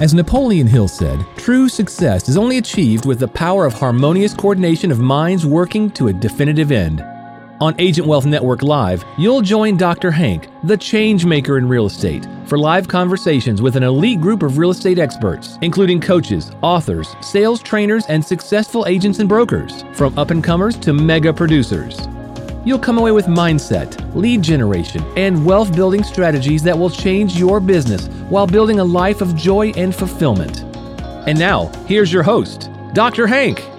As Napoleon Hill said, true success is only achieved with the power of harmonious coordination of minds working to a definitive end. On Agent Wealth Network Live, you'll join Dr. Hank, the change maker in real estate, for live conversations with an elite group of real estate experts, including coaches, authors, sales trainers, and successful agents and brokers, from up and comers to mega producers. You'll come away with mindset, lead generation, and wealth building strategies that will change your business while building a life of joy and fulfillment. And now, here's your host, Dr. Hank.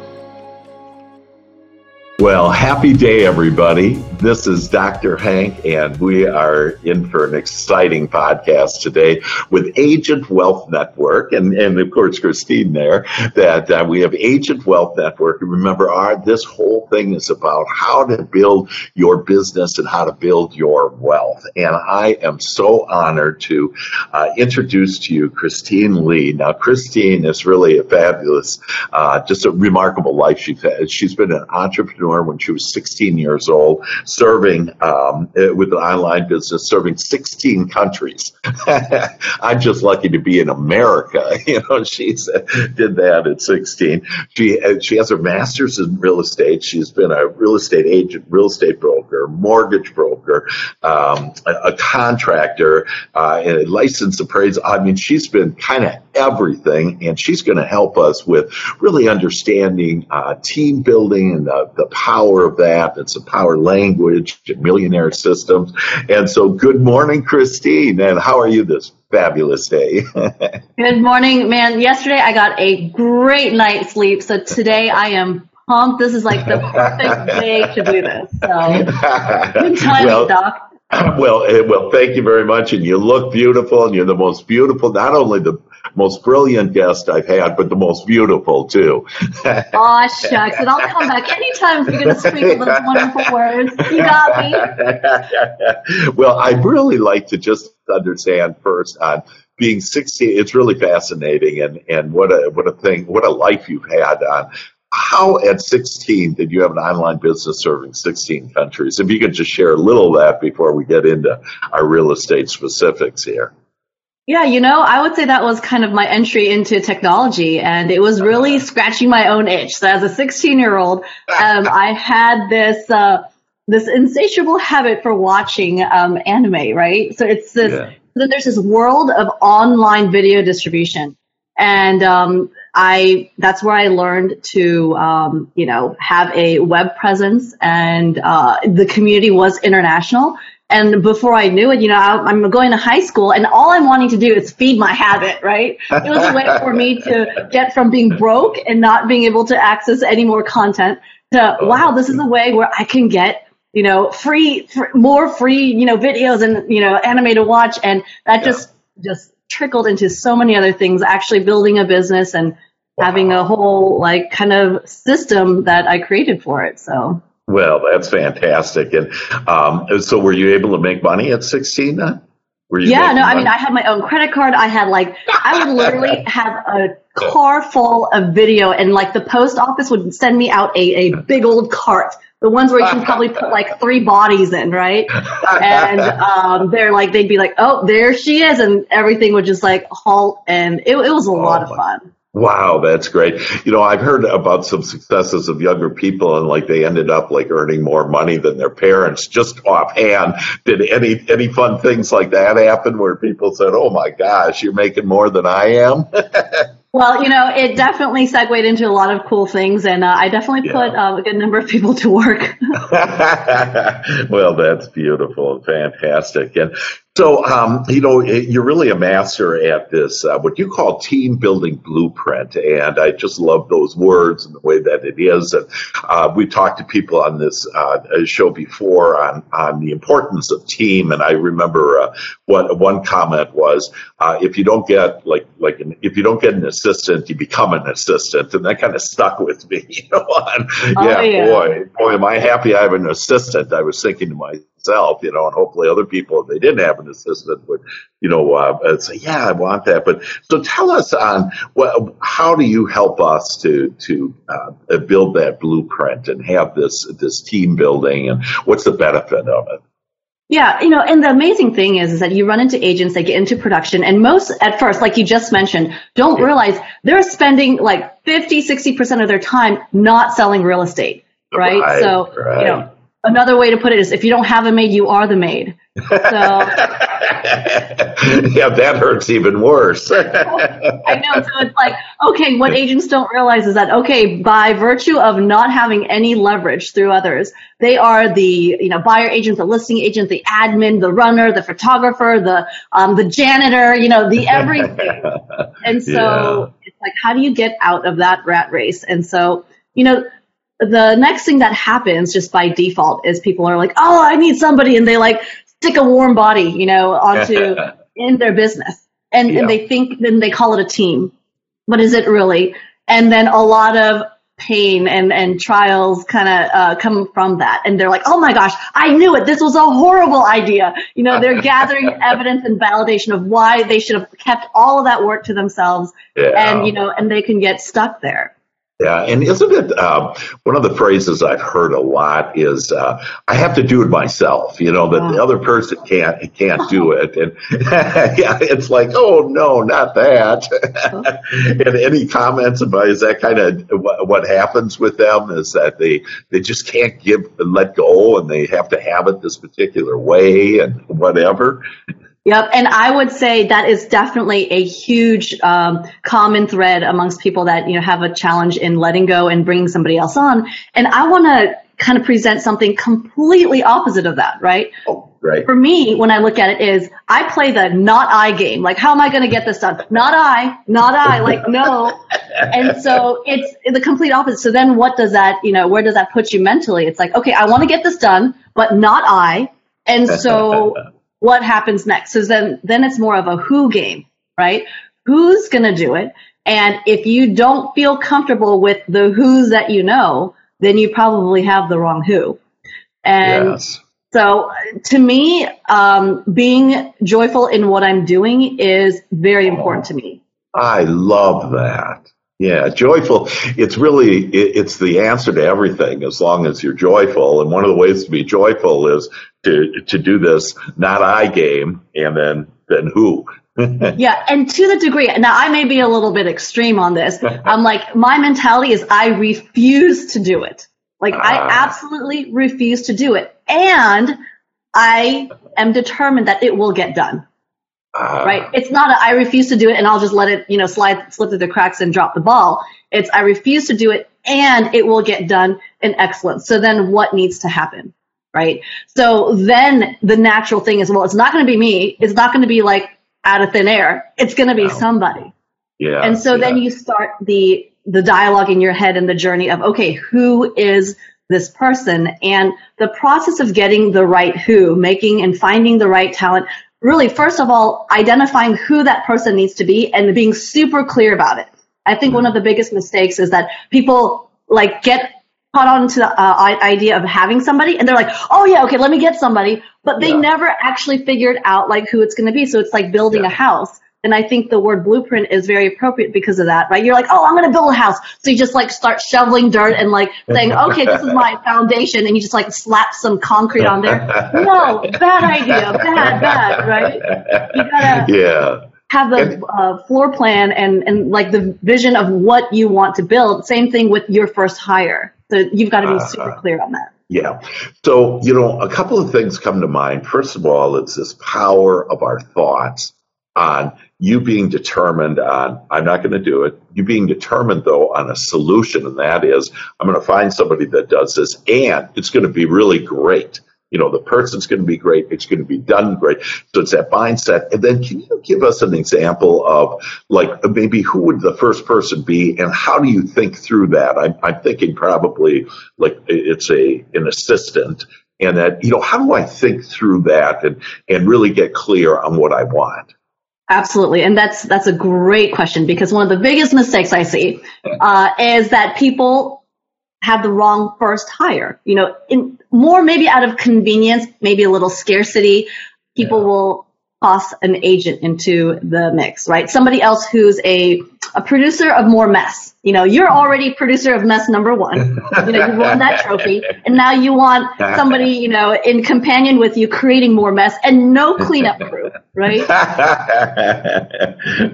Well, happy day, everybody. This is Dr. Hank, and we are in for an exciting podcast today with Agent Wealth Network, and, and of course, Christine there. That uh, we have Agent Wealth Network. Remember, our this whole thing is about how to build your business and how to build your wealth. And I am so honored to uh, introduce to you Christine Lee. Now, Christine is really a fabulous, uh, just a remarkable life she's had. She's been an entrepreneur entrepreneur when she was 16 years old, serving um, eh, with an online business, serving 16 countries. I'm just lucky to be in America. You know, she did that at 16. She she has her master's in real estate. She's been a real estate agent, real estate broker, mortgage broker, um, a, a, contractor, uh, and a licensed appraiser. I mean, she's been kind of everything, and she's going to help us with really understanding uh, team building and the, the power of that. It's a power language, millionaire systems. And so, good morning, Christine. And how are you this fabulous day? good morning, man. Yesterday I got a great night's sleep. So today I am pumped. This is like the perfect day to do this. So, good timing, well, Doc. Well, eh, well, thank you very much. And you look beautiful, and you're the most beautiful, not only the most brilliant guest I've had, but the most beautiful too. oh shucks, and I'll come back anytime you're going to speak those wonderful words. You got me. well, I'd really like to just understand first on being 16. It's really fascinating, and and what a what a thing, what a life you've had on how at 16 did you have an online business serving 16 countries? If you could just share a little of that before we get into our real estate specifics here. Yeah, you know, I would say that was kind of my entry into technology, and it was really uh-huh. scratching my own itch. So, as a 16 year old, um, I had this uh, this insatiable habit for watching um, anime. Right, so it's this. Yeah. Then there's this world of online video distribution, and um, I that's where I learned to um, you know have a web presence, and uh, the community was international. And before I knew it, you know, I'm going to high school and all I'm wanting to do is feed my habit, right? It was a way for me to get from being broke and not being able to access any more content to, wow, this is a way where I can get, you know, free, more free, you know, videos and, you know, anime to watch. And that yeah. just, just trickled into so many other things, actually building a business and having a whole like kind of system that I created for it. So well, that's fantastic. And um, so, were you able to make money at 16 then? yeah, no, money? I mean, I had my own credit card. I had like, I would literally have a car full of video, and like the post office would send me out a, a big old cart. The ones where you can probably put like three bodies in, right? And um, they're like, they'd be like, oh, there she is. And everything would just like halt. And it, it was a oh lot of fun. Wow, that's great. You know, I've heard about some successes of younger people and like they ended up like earning more money than their parents just offhand. Did any any fun things like that happen where people said, "Oh my gosh, you're making more than I am"? Well, you know, it definitely segued into a lot of cool things, and uh, I definitely put yeah. uh, a good number of people to work. well, that's beautiful, fantastic, and so, um, you know, you're really a master at this, uh, what you call team building blueprint. And I just love those words and the way that it is. And uh, we talked to people on this uh, show before on, on the importance of team. And I remember uh, one, one comment was, uh, if you don't get like, like an, if you don't get an assistant, you become an assistant. And that kind of stuck with me. You know, oh, yeah, yeah, boy, boy, am I happy I have an assistant. I was thinking to myself, itself, you know, and hopefully other people, if they didn't have an assistant, would, you know, uh, say, yeah, I want that. But so tell us on what, how do you help us to to uh, build that blueprint and have this this team building, and what's the benefit of it? Yeah, you know, and the amazing thing is, is that you run into agents that get into production and most at first, like you just mentioned, don't realize they're spending like 50, 60% of their time not selling real estate. Right. Right, so, right. you know, another way to put it is if you don't have a maid, you are the maid. So yeah, that hurts even worse. I know. So it's like, okay, what agents don't realize is that, okay, by virtue of not having any leverage through others, they are the, you know, buyer agent, the listing agent, the admin, the runner, the photographer, the, um, the janitor, you know, the everything. And so Yeah. it's like, how do you get out of that rat race? And so, you know, the next thing that happens just by default is people are like, oh, I need somebody. And they like stick a warm body, you know, onto in their business. And, Yeah. and they think, then they call it a team. But is it really? And then a lot of pain and, and trials kind of uh, come from that. And they're like, oh my gosh, I knew it. This was a horrible idea. You know, they're gathering evidence and validation of why they should have kept all of that work to themselves. Yeah. And, you know, and they can get stuck there. Yeah, and isn't it um, one of the phrases I've heard a lot is uh, "I have to do it myself." You know that the other person can't can't do it, and yeah, it's like, oh no, not that. and any comments about is that kind of what, what happens with them is that they they just can't give let go, and they have to have it this particular way, and whatever. Yep, and I would say that is definitely a huge um, common thread amongst people that you know have a challenge in letting go and bringing somebody else on. And I want to kind of present something completely opposite of that, right? Oh, right. For me, when I look at it, is I play the not I game. Like, how am I going to get this done? Not I, not I. Like, no. And so it's the complete opposite. So then, what does that, you know, where does that put you mentally? It's like, okay, I want to get this done, but not I. And so what happens next? So then, then it's more of a who game, right? Who's going to do it? And if you don't feel comfortable with the who's that you know, then you probably have the wrong who. And yes. so to me, um, being joyful in what I'm doing is very important to me. I love that. Yeah, joyful. It's really it, it's the answer to everything as long as you're joyful. And one of the ways to be joyful is to to do this not I game and then then who. Yeah, and to the degree, now I may be a little bit extreme on this. I'm like, my mentality is I refuse to do it. Like, I Ah. absolutely refuse to do it. And I am determined that it will get done. Ah, right? It's not a, I refuse to do it and I'll just let it, you know, slide, slip through the cracks and drop the ball. It's I refuse to do it and it will get done in excellence. So then what needs to happen? Right. So then the natural thing is, well, it's not going to be me. It's not going to be like out of thin air. It's going to be somebody. Yeah. And so then you start the the dialogue in your head and the journey of okay, who is this person and the process of getting the right who, making and finding the right talent. Really, first of all, identifying who that person needs to be and being super clear about it. I think one hmm. of the biggest mistakes is that people like get caught on to the uh, idea of having somebody and they're like, oh yeah, okay, let me get somebody, but they Yeah. never actually figured out like who it's going to be. So it's like building Yeah. a house. And I think the word blueprint is very appropriate because of that, right? You're like, oh, I'm going to build a house. So you just like start shoveling dirt and like saying, okay, this is my foundation. And you just like slap some concrete on there. No, bad idea. Bad, bad, right? You gotta yeah. have the uh, floor plan and, and like the vision of what you want to build. Same thing with your first hire. So you've got to be super Uh-huh. clear on that. Yeah. So, you know, a couple of things come to mind. First of all, it's this power of our thoughts on you being determined on, I'm not going to do it. You being determined, though, on a solution, and that is, I'm going to find somebody that does this, and it's going to be really great. You know, the person's going to be great. It's going to be done great. So it's that mindset. And then can you give us an example of like maybe who would the first person be and how do you think through that? I'm, I'm thinking probably like it's a, an assistant and that, you know, how do I think through that and, and really get clear on what I want? Absolutely, and that's that's a great question because one of the biggest mistakes I see uh, is that people have the wrong first hire. You know, in more maybe out of convenience, maybe a little scarcity. People Yeah. will toss an agent into the mix, right? Somebody else who's a a producer of more mess. You know, you're already producer of mess number one. You know, you won that trophy, and now you want somebody, you know, in companion with you, creating more mess and no cleanup crew, right?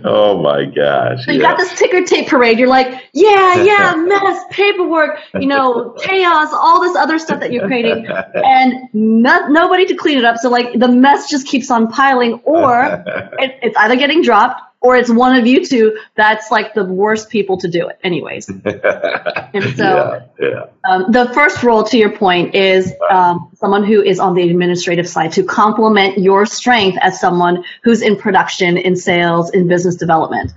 oh my gosh! So you yeah. got this ticker tape parade. You're like, yeah, yeah, mess, paperwork, you know, chaos, all this other stuff that you're creating, and no, nobody to clean it up. So like the mess just keeps on piling, or it, it's either getting dropped or it's one of you two that's like the worst people to do it anyways and so yeah, yeah. Um, the first role to your point is um, someone who is on the administrative side to complement your strength as someone who's in production in sales in business development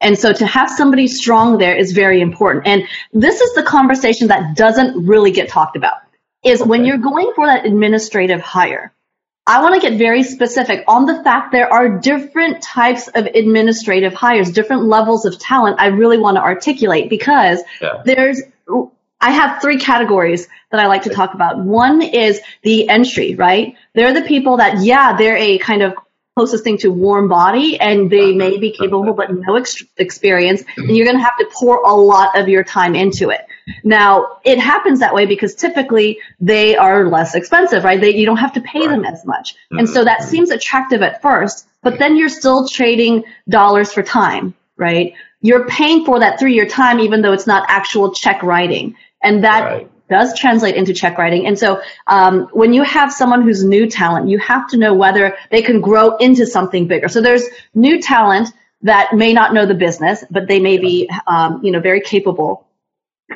and so to have somebody strong there is very important and this is the conversation that doesn't really get talked about is okay. when you're going for that administrative hire I want to get very specific on the fact there are different types of administrative hires, different levels of talent I really want to articulate because yeah. there's I have three categories that I like to talk about. One is the entry, right? They're the people that, yeah, they're a kind of closest thing to warm body and they may be capable but no ex- experience and you're going to have to pour a lot of your time into it now, it happens that way because typically they are less expensive, right? They, you don't have to pay right. them as much. Mm-hmm. And so that seems attractive at first, but then you're still trading dollars for time, right? You're paying for that through your time, even though it's not actual check writing. And that right. does translate into check writing. And so um, when you have someone who's new talent, you have to know whether they can grow into something bigger. So there's new talent that may not know the business, but they may be, um, you know, very capable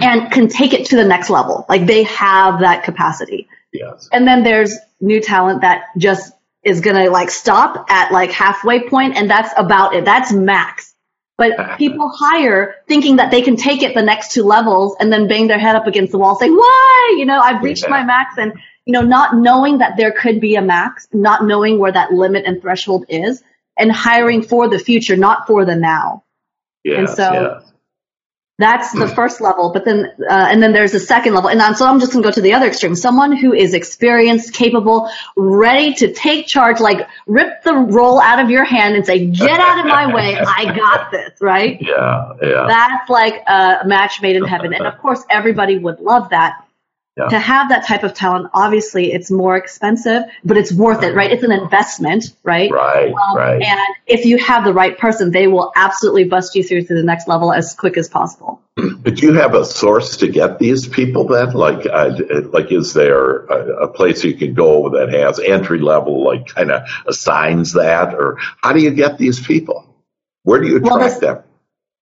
and can take it to the next level. Like they have that capacity. Yes. And then there's new talent that just is going to like stop at like halfway point and that's about it. That's max. But people hire thinking that they can take it the next two levels and then bang their head up against the wall saying, why? You know, I've reached my max and, you know, not knowing that there could be a max, not knowing where that limit and threshold is and hiring for the future, not for the now. Yes, and so yes. That's the first level, but then uh, and then there's a second level, and then, so I'm just gonna go to the other extreme. Someone who is experienced, capable, ready to take charge, like rip the roll out of your hand and say, "Get out of my way! I got this!" Right? Yeah, yeah. That's like a match made in heaven, and of course, everybody would love that. Yeah. To have that type of talent, obviously, it's more expensive, but it's worth it, right? It's an investment, right? Right, um, right. And if you have the right person, they will absolutely bust you through to the next level as quick as possible. But do you have a source to get these people then? Like, uh, like is there a, a, place you can go that has entry level, like kind of assigns that, or how do you get these people? Where do you attract well, them?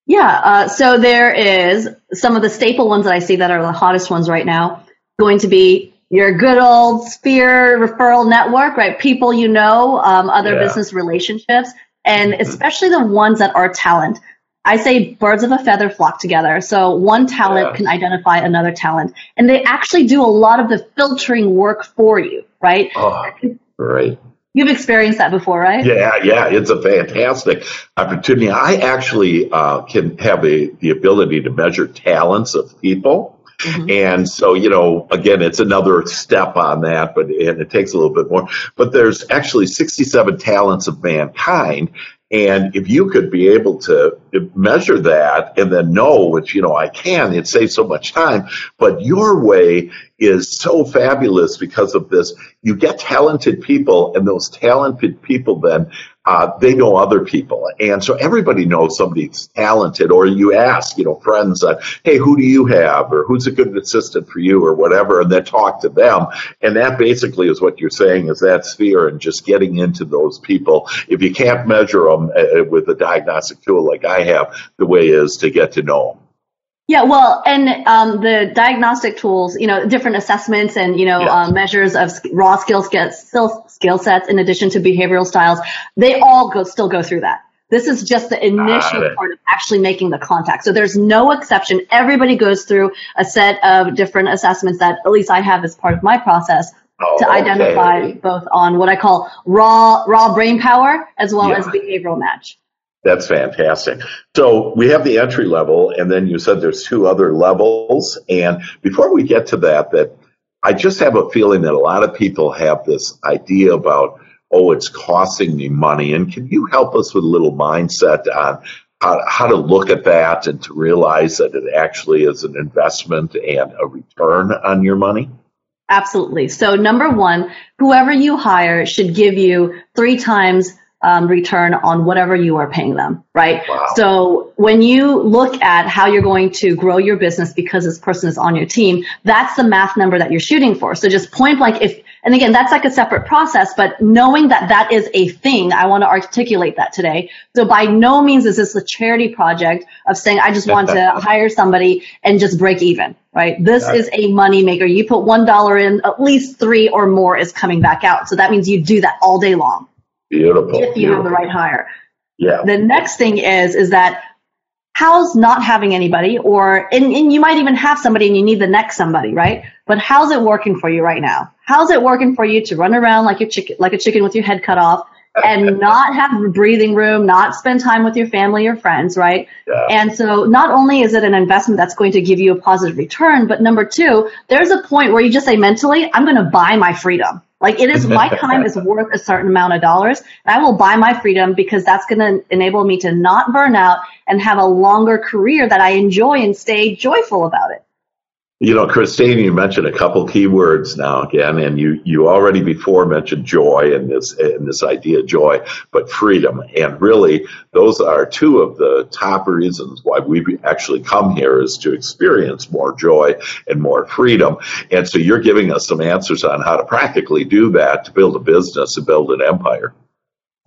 Yeah, uh, so there is some of the staple ones that I see that are the hottest ones right now going to be your good old sphere referral network, right? People you know, um, other yeah. business relationships, and mm-hmm. especially the ones that are talent. I say birds of a feather flock together. So one talent yeah. can identify another talent, and they actually do a lot of the filtering work for you, right? Oh, right. You've experienced that before, right? Yeah, yeah, it's a fantastic opportunity. I actually uh, can have a, the ability to measure talents of people Mm-hmm. And so, you know, again, it's another step on that, but and it takes a little bit more. But there's actually 67 talents of mankind. And if you could be able to measure that and then know, which, you know, I can, it saves so much time. But your way is so fabulous because of this. You get talented people, and those talented people then uh, they know other people. And so everybody knows somebody's talented, or you ask, you know, friends, uh, hey, who do you have? Or who's a good assistant for you, or whatever, and then talk to them. And that basically is what you're saying is that sphere and just getting into those people. If you can't measure them uh, uh, with a diagnostic tool like I have, the way is to get to know them. Yeah, well, and um, the diagnostic tools, you know, different assessments and you know yes. uh, measures of raw skill sets, skill sets, in addition to behavioral styles, they all go still go through that. This is just the initial part of actually making the contact. So there's no exception. Everybody goes through a set of different assessments that at least I have as part of my process oh, to identify okay. both on what I call raw raw brain power as well yeah. as behavioral match. That's fantastic. So we have the entry level, and then you said there's two other levels. And before we get to that, that I just have a feeling that a lot of people have this idea about oh, it's costing me money. And can you help us with a little mindset on how, how to look at that and to realize that it actually is an investment and a return on your money? Absolutely. So, number one, whoever you hire should give you three times um, return on whatever you are paying them, right? Wow. So when you look at how you're going to grow your business because this person is on your team, that's the math number that you're shooting for. So just point blank, if, and again, that's like a separate process, but knowing that that is a thing, I want to articulate that today. So by no means is this a charity project of saying, I just want to hire somebody and just break even, right? This is a money maker. You put $1 in, at least three or more is coming back out. So that means you do that all day long. Beautiful. If you beautiful. have the right hire. Yeah. The next thing is is that how's not having anybody or and, and you might even have somebody and you need the next somebody, right? But how's it working for you right now? How's it working for you to run around like a chicken like a chicken with your head cut off and not have breathing room, not spend time with your family or friends, right? Yeah. And so not only is it an investment that's going to give you a positive return, but number two, there's a point where you just say mentally, I'm going to buy my freedom. Like it is my time is worth a certain amount of dollars. And I will buy my freedom because that's going to enable me to not burn out and have a longer career that I enjoy and stay joyful about it. You know, Christine, you mentioned a couple key words now again, and you, you already before mentioned joy and this and this idea of joy, but freedom. And really, those are two of the top reasons why we actually come here is to experience more joy and more freedom. And so you're giving us some answers on how to practically do that to build a business and build an empire.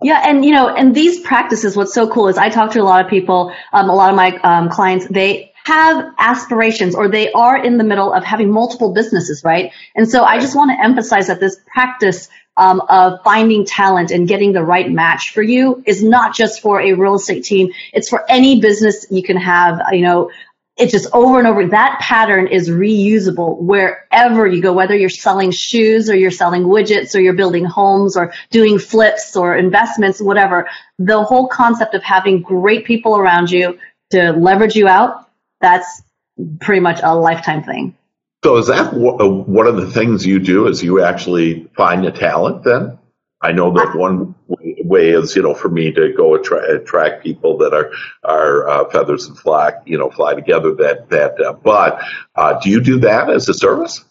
Yeah, and you know, and these practices, what's so cool is I talk to a lot of people, um, a lot of my um, clients, they have aspirations or they are in the middle of having multiple businesses, right? And so I just want to emphasize that this practice um, of finding talent and getting the right match for you is not just for a real estate team. It's for any business you can have, you know, it's just over and over. That pattern is reusable wherever you go, whether you're selling shoes or you're selling widgets or you're building homes or doing flips or investments, whatever. The whole concept of having great people around you to leverage you out that's pretty much a lifetime thing. So is that uh, one of the things you do? Is you actually find a talent? Then I know that one way is you know for me to go attra- attract people that are are uh, feathers and flock you know fly together. That that uh, but uh, do you do that as a service?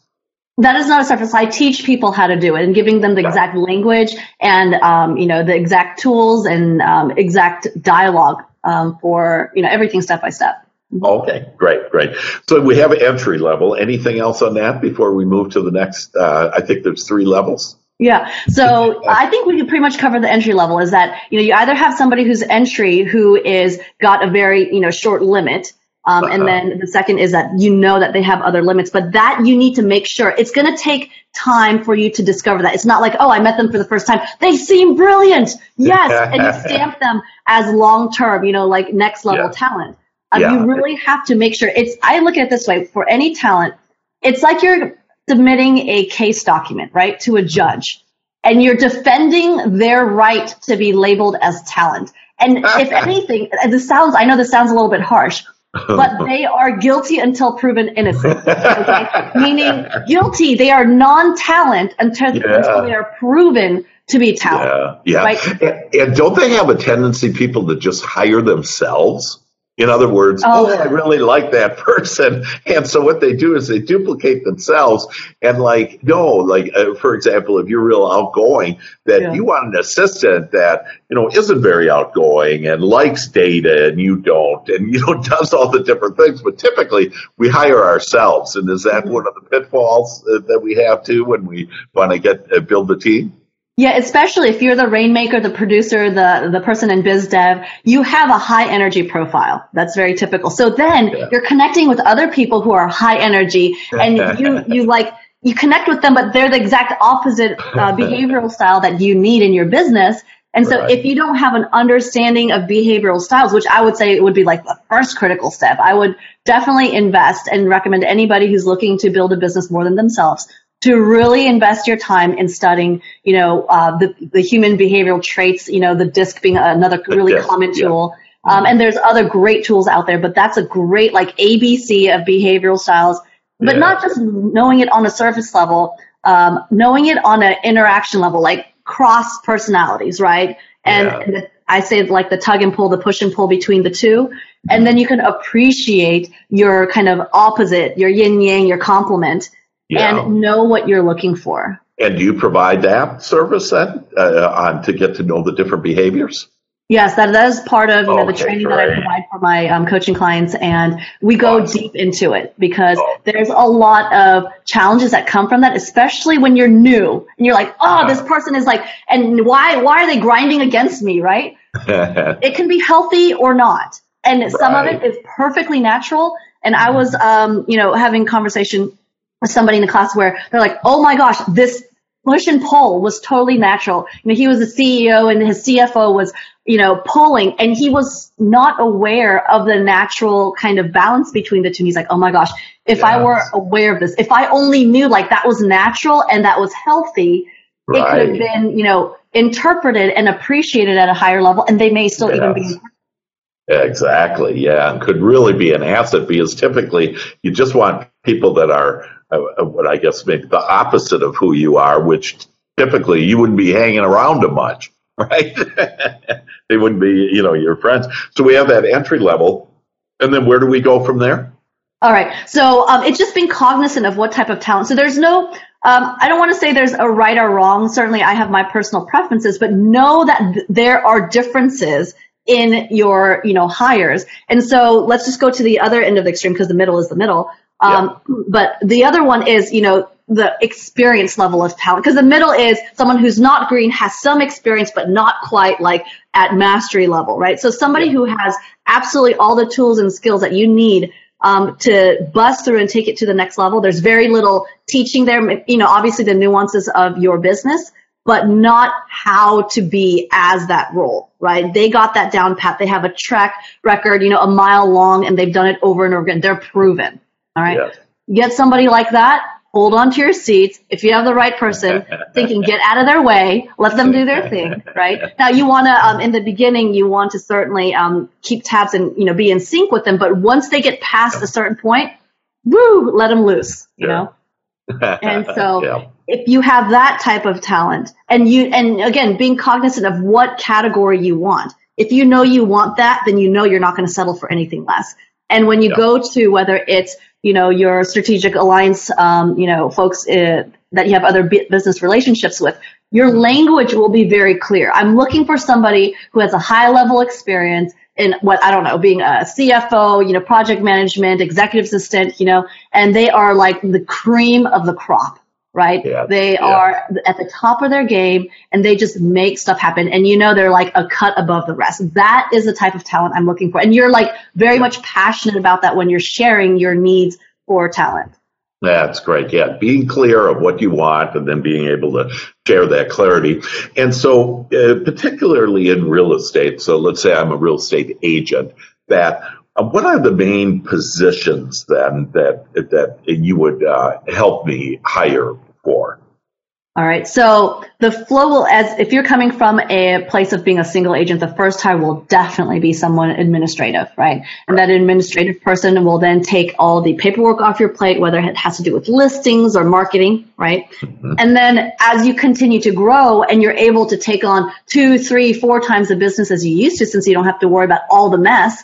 That is not a service. I teach people how to do it and giving them the exact language and um, you know the exact tools and um, exact dialogue um, for you know everything step by step. Okay, great, great. So we have entry level. Anything else on that before we move to the next? Uh, I think there's three levels. Yeah. So I think we can pretty much cover the entry level is that, you know, you either have somebody who's entry who is got a very, you know, short limit. Um, uh-huh. And then the second is that you know that they have other limits, but that you need to make sure it's going to take time for you to discover that. It's not like, oh, I met them for the first time. They seem brilliant. Yes. and you stamp them as long term, you know, like next level yeah. talent. Um, yeah. You really have to make sure it's, I look at it this way for any talent, it's like you're submitting a case document, right, to a judge, and you're defending their right to be labeled as talent. And if anything, this sounds, I know this sounds a little bit harsh, but they are guilty until proven innocent. Okay? Meaning guilty, they are non-talent until, yeah. until they are proven to be talent. Yeah, yeah. Right? And, and don't they have a tendency, people, to just hire themselves? In other words, oh. oh, I really like that person. And so what they do is they duplicate themselves and like, no, like, uh, for example, if you're real outgoing, that yeah. you want an assistant that, you know, isn't very outgoing and likes data and you don't and, you know, does all the different things. But typically we hire ourselves. And is that mm-hmm. one of the pitfalls uh, that we have too when we want to get, uh, build the team? Yeah, especially if you're the rainmaker, the producer, the, the person in biz dev, you have a high energy profile. That's very typical. So then yeah. you're connecting with other people who are high energy and you, you like, you connect with them, but they're the exact opposite uh, behavioral style that you need in your business. And so right. if you don't have an understanding of behavioral styles, which I would say would be like the first critical step, I would definitely invest and recommend anybody who's looking to build a business more than themselves to really invest your time in studying, you know, uh, the, the human behavioral traits, you know, the DISC being another really common tool. Yeah. Um, and there's other great tools out there, but that's a great like ABC of behavioral styles, but yeah. not just knowing it on a surface level, um, knowing it on an interaction level. Like cross personalities, right? And Yeah. the, I say like the tug and pull, the push and pull between the two. And then you can appreciate your kind of opposite, your yin yang, your complement, Yeah. and know what you're looking for. And do you provide that service then uh, on to get to know the different behaviors? Yes, that, that is part of you know, the Okay, training that I provide for my um, coaching clients, and we go Awesome. deep into it because Oh. there's a lot of challenges that come from that, especially when you're new and you're like, oh, this person is like, and why why are they grinding against me, right? It can be healthy or not, and some of it is perfectly natural. And I was, um, you know, having conversation somebody in the class where they're like, oh my gosh, this push and pull was totally natural. You know, he was a CEO and his CFO was, you know, pulling and he was not aware of the natural kind of balance between the two. And he's like, oh my gosh, if I were aware of this, if I only knew like that was natural and that was healthy, it could have been, you know, interpreted and appreciated at a higher level and they may still even be Exactly. Yeah, and could really be an asset because typically you just want people that are uh, uh, what I guess maybe the opposite of who you are, which typically you wouldn't be hanging around them much, right? they wouldn't be, you know, your friends. So we have that entry level, and then where do we go from there? All right. So um, it's just being cognizant of what type of talent. So there's no, um, I don't want to say there's a right or wrong. Certainly, I have my personal preferences, but know that th- there are differences in your, you know, hires. And so let's just go to the other end of the extreme because the middle is the middle. Um, But the other one is, you know, the experience level of talent. Because the middle is someone who's not green has some experience but not quite like at mastery level right? So somebody Yeah. who has absolutely all the tools and skills that you need um, to bust through and take it to the next level. There's very little teaching there. You know obviously the nuances of your business but not how to be as that role right? They got that down pat. They have a track record you know a mile long and they've done it over and over again. They're proven all right Yes. get somebody like that hold on to your seats if you have the right person thinking get out of their way let them do their thing right now you want to um, in the beginning you want to certainly um, keep tabs and you know be in sync with them but once they get past a certain point woo let them loose you Yeah. know and so yeah. if you have that type of talent and you and again being cognizant of what category you want if you know you want that then you know you're not going to settle for anything less and when you Yeah. go to whether it's you know your strategic alliance um, you know folks uh, that you have other business relationships with your language will be very clear. I'm looking for somebody who has a high level experience in what i don't know being a cfo you know project management executive assistant you know and they are like the cream of the crop right Yeah, they yeah. are at the top of their game and they just make stuff happen and you know they're like a cut above the rest that is the type of talent i'm looking for and you're like very much passionate about that when you're sharing your needs for talent That's great. Yeah, being clear of what you want and then being able to share that clarity. And so, uh, particularly in real estate, so let's say I'm a real estate agent, that uh, what are the main positions then that that you would uh, help me hire for? All right. So the flow will, as if you're coming from a place of being a single agent, the first hire will definitely be someone administrative, right? And that administrative person will then take all the paperwork off your plate, whether it has to do with listings or marketing, right? And then as you continue to grow and you're able to take on two, three, four times the business as you used to, since you don't have to worry about all the mess,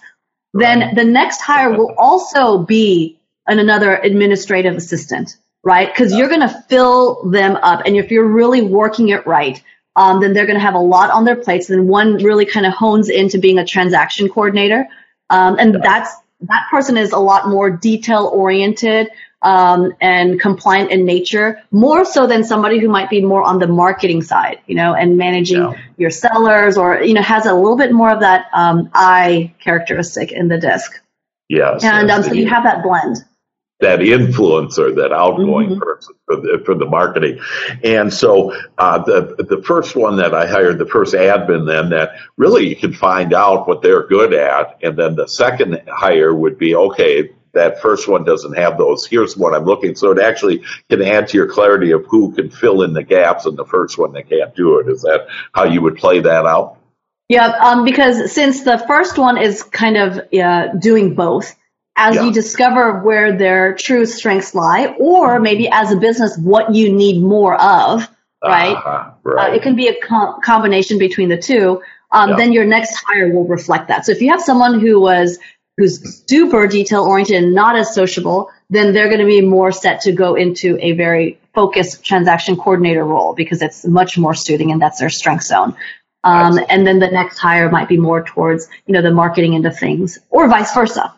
then the next hire will also be an, another administrative assistant, right? Because you're going to fill them up. And if you're really working it right, um, then they're going to have a lot on their plates. And one really kind of hones into being a transaction coordinator. Um, and that's that person is a lot more detail oriented um, and compliant in nature, more so than somebody who might be more on the marketing side, you know, and managing Yeah. your sellers or, you know, has a little bit more of that um, I characteristic in the disc. Yes, And um, so you have that blend. that influencer, that outgoing Mhm. person for the, for the marketing. And so uh, the the first one that I hired, the first admin, then that really you can find out what they're good at, and then the second hire would be okay. That first one doesn't have those. Here's what I'm looking. So it actually can add to your clarity of who can fill in the gaps in the first one that can't do it. Is that how you would play that out? Yeah, um, because since the first one is kind of uh, doing both, as Yeah. you discover where their true strengths lie, or maybe as a business, what you need more of, right? Uh-huh, right. Uh, it can be a com- combination between the two. Um, Then your next hire will reflect that. So if you have someone who was who's super detail oriented and not as sociable, then they're going to be more set to go into a very focused transaction coordinator role because it's much more suiting and that's their strength zone. Um, and then the next hire might be more towards you know the marketing end of things, or vice versa.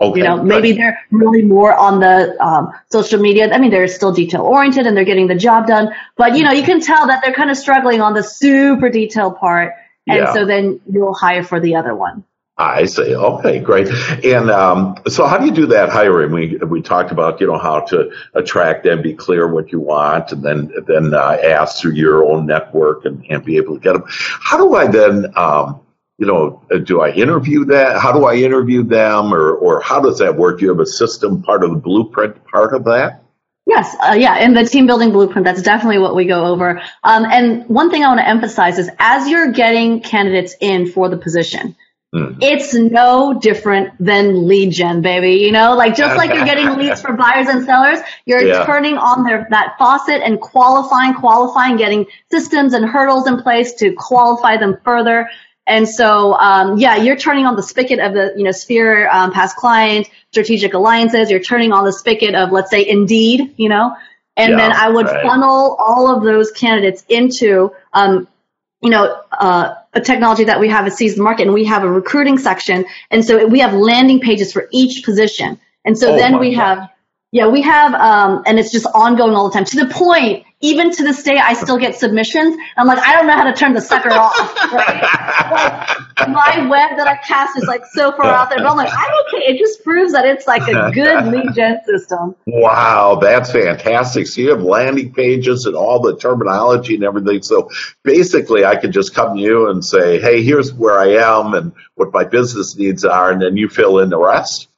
Okay. You know, maybe right. they're really more on the um, social media. I mean, they're still detail oriented and they're getting the job done, but you know, you can tell that they're kind of struggling on the super detailed part, and yeah. so then you'll hire for the other one. I say, Okay, great. And um, so, how do you do that hiring? We we talked about you know how to attract and be clear what you want, and then then uh, ask through your own network and, and be able to get them. How do I then? Um, you know, do I interview that? How do I interview them, or or how does that work? Do you have a system part of the blueprint part of that? Yes, uh, yeah, in the team building blueprint, that's definitely what we go over. Um, and one thing I want to emphasize is as you're getting candidates in for the position, mm It's no different than lead gen, baby. You know, like just like you're getting leads for buyers and sellers, you're yeah. turning on their that faucet and qualifying, qualifying, getting systems and hurdles in place to qualify them further. And so, um, yeah, you're turning on the spigot of the, you know, Sphere um, past client, strategic alliances. You're turning on the spigot of, let's say, Indeed, you know, and yeah, then I would right. funnel all of those candidates into, um, you know, uh, a technology that we have at Seize the Market, and we have a recruiting section, and so we have landing pages for each position, and so oh then we God. have, yeah, we have, um, and it's just ongoing all the time to the point even to this day, I still get submissions. I'm like, I don't know how to turn the sucker off. Right? like, my web that I cast is like so far out there, but I'm like, I'm okay. It just proves that it's like a good lead gen system. Wow, that's fantastic. So you have landing pages and all the terminology and everything. So basically, I could just come to you and say, hey, here's where I am and what my business needs are, and then you fill in the rest.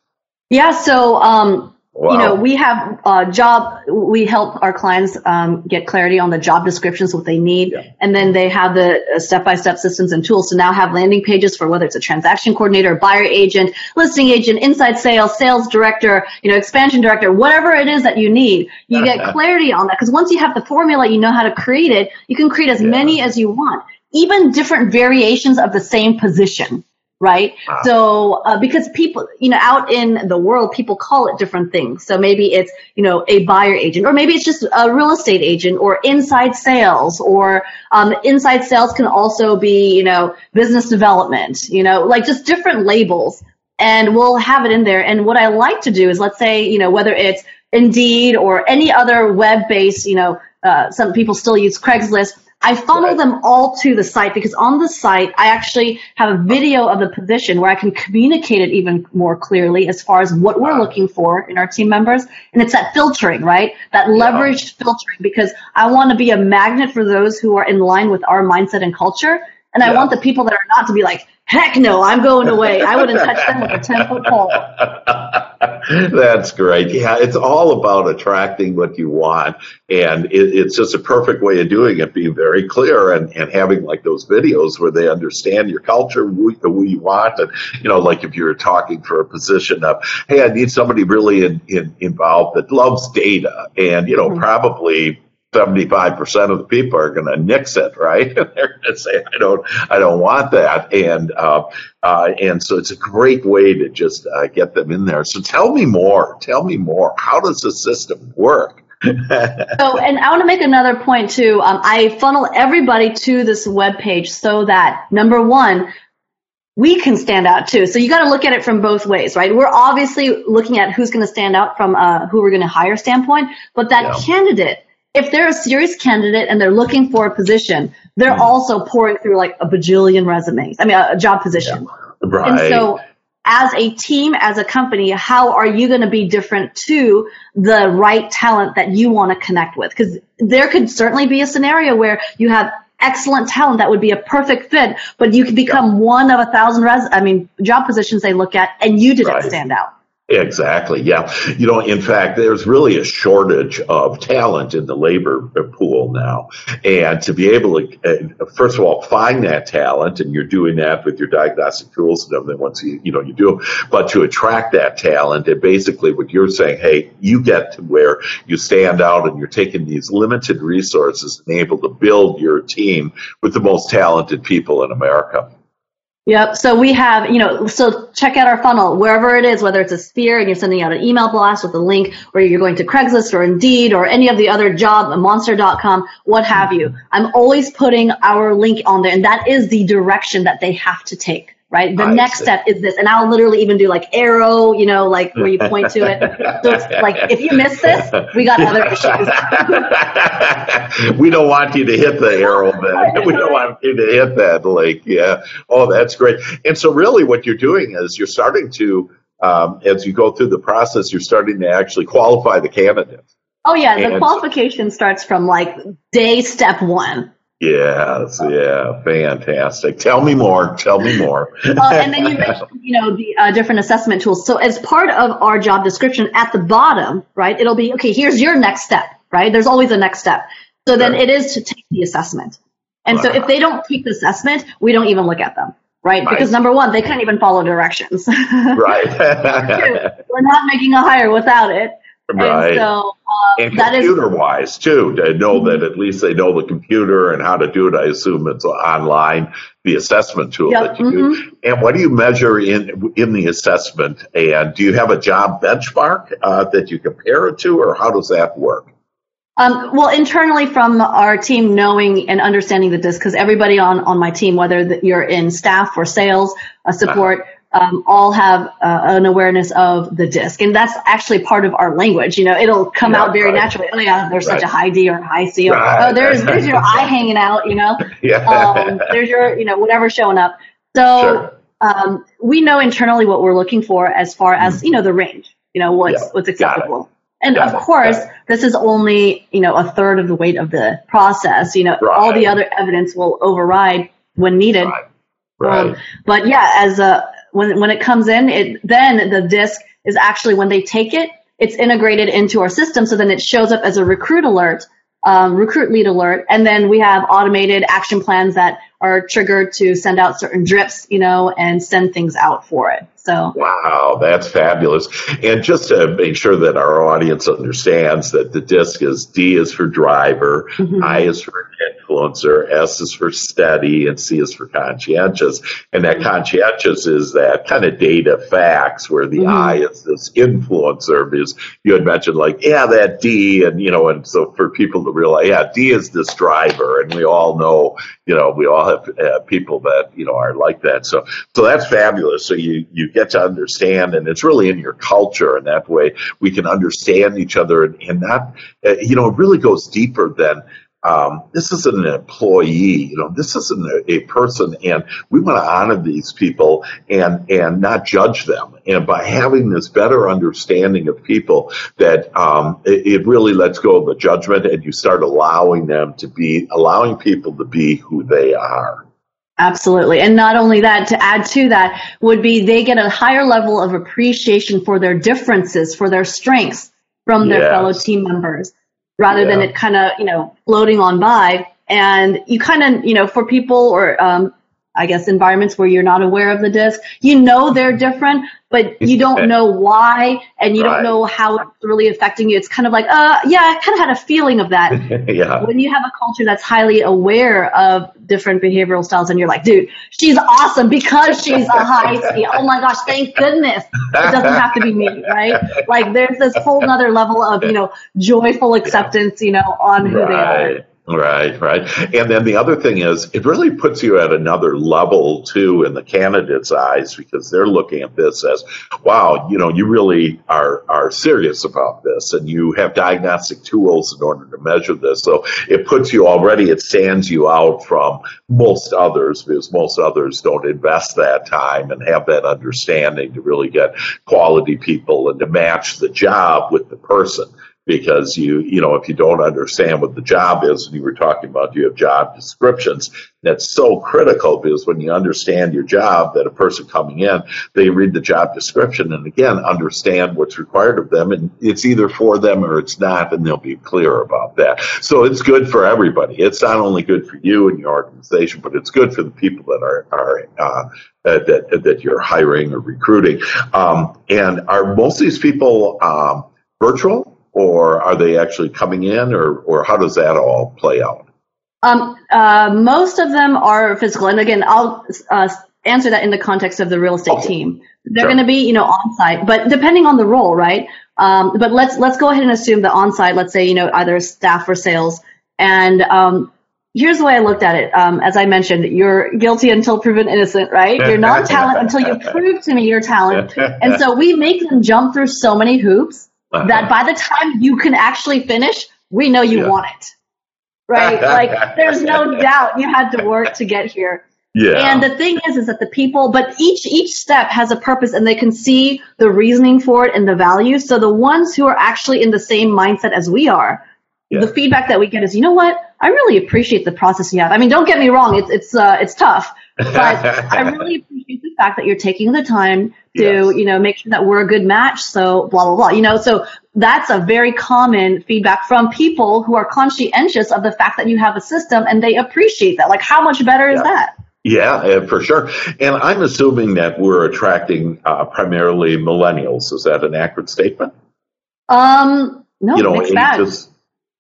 Yeah. So, um, Wow. You know, we have a job, we help our clients um, get clarity on the job descriptions, what they need. Yeah. And then they have the step by step systems and tools to now have landing pages for whether it's a transaction coordinator, buyer agent, listing agent, inside sales, sales director, you know, expansion director, whatever it is that you need. You get clarity on that because once you have the formula, you know how to create it, you can create as yeah. many as you want, even different variations of the same position right? Wow. So uh, because people, you know, out in the world, people call it different things. So maybe it's you know a buyer agent, or maybe it's just a real estate agent, or inside sales, or um, inside sales can also be you know business development, you know, like just different labels. And we'll have it in there. And what I like to do is, let's say, you know, whether it's Indeed or any other web-based, you know, uh, some people still use Craigslist I funnel right. them all to the site because on the site, I actually have a video of the position where I can communicate it even more clearly as far as what we're looking for in our team members. And it's that filtering, right? That leveraged yeah. filtering because I want to be a magnet for those who are in line with our mindset and culture. And I want the people that are not to be like, heck no, I'm going away. I wouldn't touch them with a 10 foot pole. That's great. Yeah, it's all about attracting what you want. And it, it's just a perfect way of doing it, being very clear and, and having like those videos where they understand your culture, who, who you want. And, you know, like if you're talking for a position of, hey, I need somebody really in, in, involved that loves data and, you know, mm-hmm. probably 75% of the people are going to nix it, right? They're going to say, I don't, I don't want that. And, uh, uh, and so it's a great way to just uh, get them in there. So tell me more. Tell me more. How does the system work? so, and I want to make another point too. Um, I funnel everybody to this web page so that number one, we can stand out too. So you got to look at it from both ways, right? We're obviously looking at who's going to stand out from uh, who we're going to hire standpoint, but that yeah. candidate if they're a serious candidate and they're looking for a position, they're mm. also pouring through like a bajillion resumes. I mean, a, a job position. Yeah. Right. And so, as a team, as a company, how are you going to be different to the right talent that you want to connect with? Because there could certainly be a scenario where you have excellent talent that would be a perfect fit, but you could become yeah. one of a thousand res- I mean, job positions they look at, and you didn't right. stand out Exactly. Yeah. You know, in fact, there's really a shortage of talent in the labor pool now. And to be able to, uh, first of all, find that talent, and you're doing that with your diagnostic tools and everything once you, you know, you do, but to attract that talent, and basically what you're saying, hey, you get to where you stand out and you're taking these limited resources and able to build your team with the most talented people in America. Yep. So we have, you know, so check out our funnel wherever it is, whether it's a sphere and you're sending out an email blast with a link, or you're going to Craigslist or Indeed or any of the other job, monster.com, what have you. I'm always putting our link on there, and that is the direction that they have to take right? The I next see. step is this. And I'll literally even do like arrow, you know, like where you point to it. So it's like, if you miss this, we got other issues. we don't want you to hit the arrow then. We don't want you to hit that link. Yeah. Oh, that's great. And so really what you're doing is you're starting to, um, as you go through the process, you're starting to actually qualify the candidates. Oh yeah, the and qualification starts from like day step one. Yes, yeah, fantastic. Tell me more. Tell me more. uh, and then you mentioned, you know, the uh, different assessment tools. So as part of our job description at the bottom, right, it'll be okay. Here's your next step, right? There's always a next step. So then it is to take the assessment. And so if they don't take the assessment, we don't even look at them, right? right. Because number one, they can't even follow directions. right. We're not making a hire without it. Right. And so uh, and computer wise too, to know mm-hmm. that at least they know the computer and how to do it. I assume it's online, the assessment tool yep. that you mm-hmm. do. And what do you measure in in the assessment? And do you have a job benchmark uh, that you compare it to, or how does that work? Um, well, internally from our team, knowing and understanding the DISC, because everybody on, on my team, whether you're in staff or sales, uh, support, uh-huh um, all have uh, an awareness of the DISC, and that's actually part of our language. You know, it'll come yeah, out very right. naturally. Oh yeah, there's right. such a high D or a high C. Or, right. Oh, there's there's your I hanging out. You know, yeah. Um, there's your you know whatever showing up. So sure. um, we know internally what we're looking for as far as mm. you know the range. You know what's yeah. what's acceptable. And Got of course, this is only you know a third of the weight of the process. You know, all the other evidence will override when needed. Right. Um, but yeah, as a when when it comes in, it then the DISC is actually when they take it, it's integrated into our system. So then it shows up as a recruit alert, um, recruit lead alert, and then we have automated action plans that are triggered to send out certain drips, you know, and send things out for it. So wow, that's fabulous. And just to make sure that our audience understands that the DISC is D is for driver, mm-hmm. I is for influencer, S is for steady, and C is for conscientious. And that conscientious is that kind of data facts where the mm-hmm. I is this influencer because you had mentioned like, yeah, that D and you know, and so for people to realize, yeah, D is this driver, and we all know, you know, we all have uh, people that you know are like that. So so that's fabulous. So you you get to understand, and it's really in your culture, and that way we can understand each other, and, and that uh, you know it really goes deeper than um, this isn't an employee, you know, this isn't a, a, person, and we want to honor these people and and not judge them. And by having this better understanding of people, that um, it, it, really lets go of the judgment, and you start allowing them to be, allowing people to be who they are. Absolutely. And not only that, to add to that would be they get a higher level of appreciation for their differences, for their strengths from their yes. fellow team members, rather yeah. than it kind of, you know, floating on by. And you kind of, you know, for people or um, I guess, environments where you're not aware of the DISC. You know they're different, but you don't know why and you right. don't know how it's really affecting you. It's kind of like, uh, yeah, I kind of had a feeling of that. yeah. When you have a culture that's highly aware of different behavioral styles and you're like, dude, she's awesome because she's a high C. Oh my gosh, thank goodness. It doesn't have to be me, right? Like there's this whole other level of, you know, joyful acceptance, you know, on who right. they are. Right, right. And then the other thing is, it really puts you at another level too in the candidate's eyes because they're looking at this as, wow, you know, you really are are serious about this, and you have diagnostic tools in order to measure this. So it puts you already, it stands you out from most others because most others don't invest that time and have that understanding to really get quality people and to match the job with the person because you you know if you don't understand what the job is and you were talking about you have job descriptions? That's so critical because when you understand your job that a person coming in they read the job description and again understand what's required of them and it's either for them or it's not and they'll be clear about that. So it's good for everybody. It's not only good for you and your organization but it's good for the people that are are uh, that that you're hiring or recruiting. Um, and are most of these people um, virtual or are they actually coming in, or or how does that all play out? Um, uh, most of them are physical, and again, I'll uh, answer that in the context of the real estate okay. team. They're sure. going to be, you know, on site, but depending on the role, right? Um, but let's let's go ahead and assume the on site. Let's say, you know, either staff or sales. And um, here's the way I looked at it. Um, as I mentioned, you're guilty until proven innocent, right? You're not talent until you prove to me you're talent. And so we make them jump through so many hoops uh-huh. that by the time you can actually finish, we know you yeah. want it. Right? like there's no doubt you had to work to get here. Yeah. And the thing is, is that the people, but each each step has a purpose, and they can see the reasoning for it and the value. So the ones who are actually in the same mindset as we are, yeah. the feedback that we get is, you know what? I really appreciate the process you have. I mean, don't get me wrong; it's it's uh, it's tough, but I really appreciate the fact that you're taking the time to yes. you know make sure that we're a good match so blah blah blah you know so that's a very common feedback from people who are conscientious of the fact that you have a system and they appreciate that like how much better is that yeah, for sure. And I'm assuming that we're attracting uh, primarily millennials. Is that an accurate statement? Um, no, you know, ages,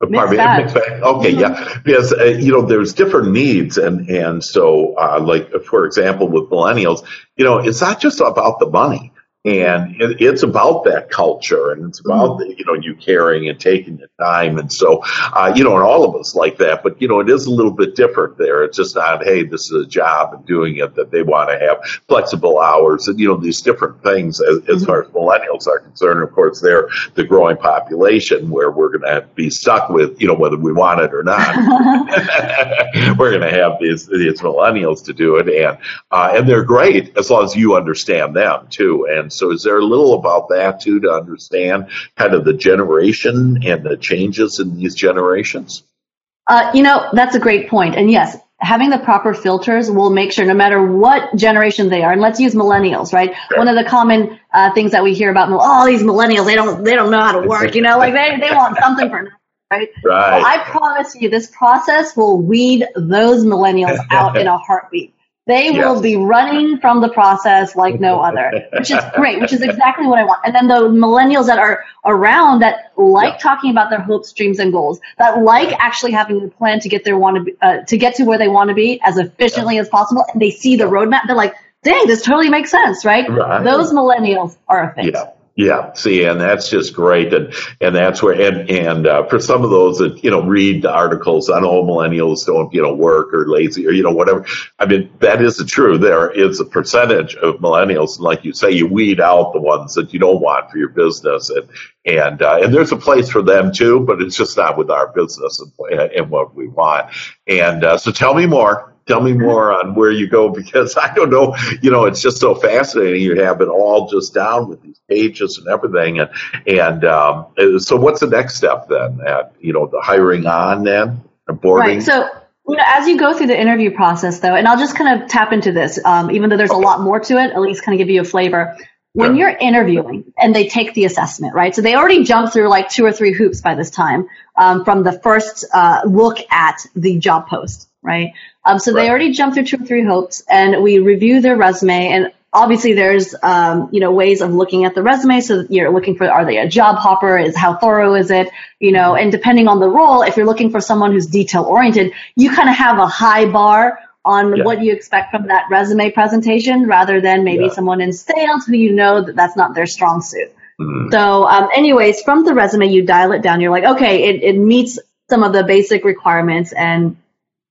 Mixed bag. Mixed bag. Okay, mm-hmm. yeah, because uh, you know there's different needs, and and so uh, like for example with millennials, you know it's not just about the money and it, it's about that culture and it's about mm-hmm. the, you know you caring and taking the time and so uh, you know and all of us like that but you know it is a little bit different there it's just not hey this is a job and doing it that they want to have flexible hours and you know these different things as, mm-hmm. as far as millennials are concerned of course they're the growing population where we're going to be stuck with you know whether we want it or not we're going to have these these millennials to do it and uh, and they're great as long as you understand them too and so, is there a little about that too to understand kind of the generation and the changes in these generations? Uh, you know, that's a great point. And yes, having the proper filters will make sure no matter what generation they are and let's use millennials right sure. one of the common uh, things that we hear about oh these millennials they don't they don't know how to work you know like they, they want something for nothing right right well, i promise you this process will weed those millennials out in a heartbeat they will be running from the process like no other, which is great, which is exactly what I want. And then the millennials that are around that like yeah. talking about their hopes, dreams, and goals, that like actually having a plan to get their want to be, uh, to get to where they want to be as efficiently yeah. as possible, and they see the roadmap. They're like, "Dang, this totally makes sense, right?" right. Those millennials are a fit. Yeah. See, and that's just great, and and that's where and and uh, for some of those that you know read the articles on all millennials don't you know work or lazy or you know whatever. I mean that is the truth. There is a percentage of millennials, and like you say, you weed out the ones that you don't want for your business, and and uh, and there's a place for them too, but it's just not with our business and, and what we want. And uh, so, tell me more tell me more on where you go because I don't know. You know, it's just so fascinating. You have it all just down with these pages and everything. And and um, so, what's the next step then? At you know, the hiring on then, boarding. Right. So. You know, as you go through the interview process, though, and I'll just kind of tap into this, um, even though there's okay. a lot more to it, at least kind of give you a flavor when you're interviewing and they take the assessment, right? So they already jumped through like two or three hoops by this time um, from the first uh, look at the job post, right? Um, so right. they already jumped through two or three hoops, and we review their resume. And obviously, there's um, you know ways of looking at the resume. So you're looking for are they a job hopper? Is how thorough is it? You know, and depending on the role, if you're looking for someone who's detail oriented, you kind of have a high bar on yeah. what you expect from that resume presentation, rather than maybe yeah. someone in sales who you know that that's not their strong suit. Mm. So, um, anyways, from the resume, you dial it down. You're like, okay, it, it meets some of the basic requirements and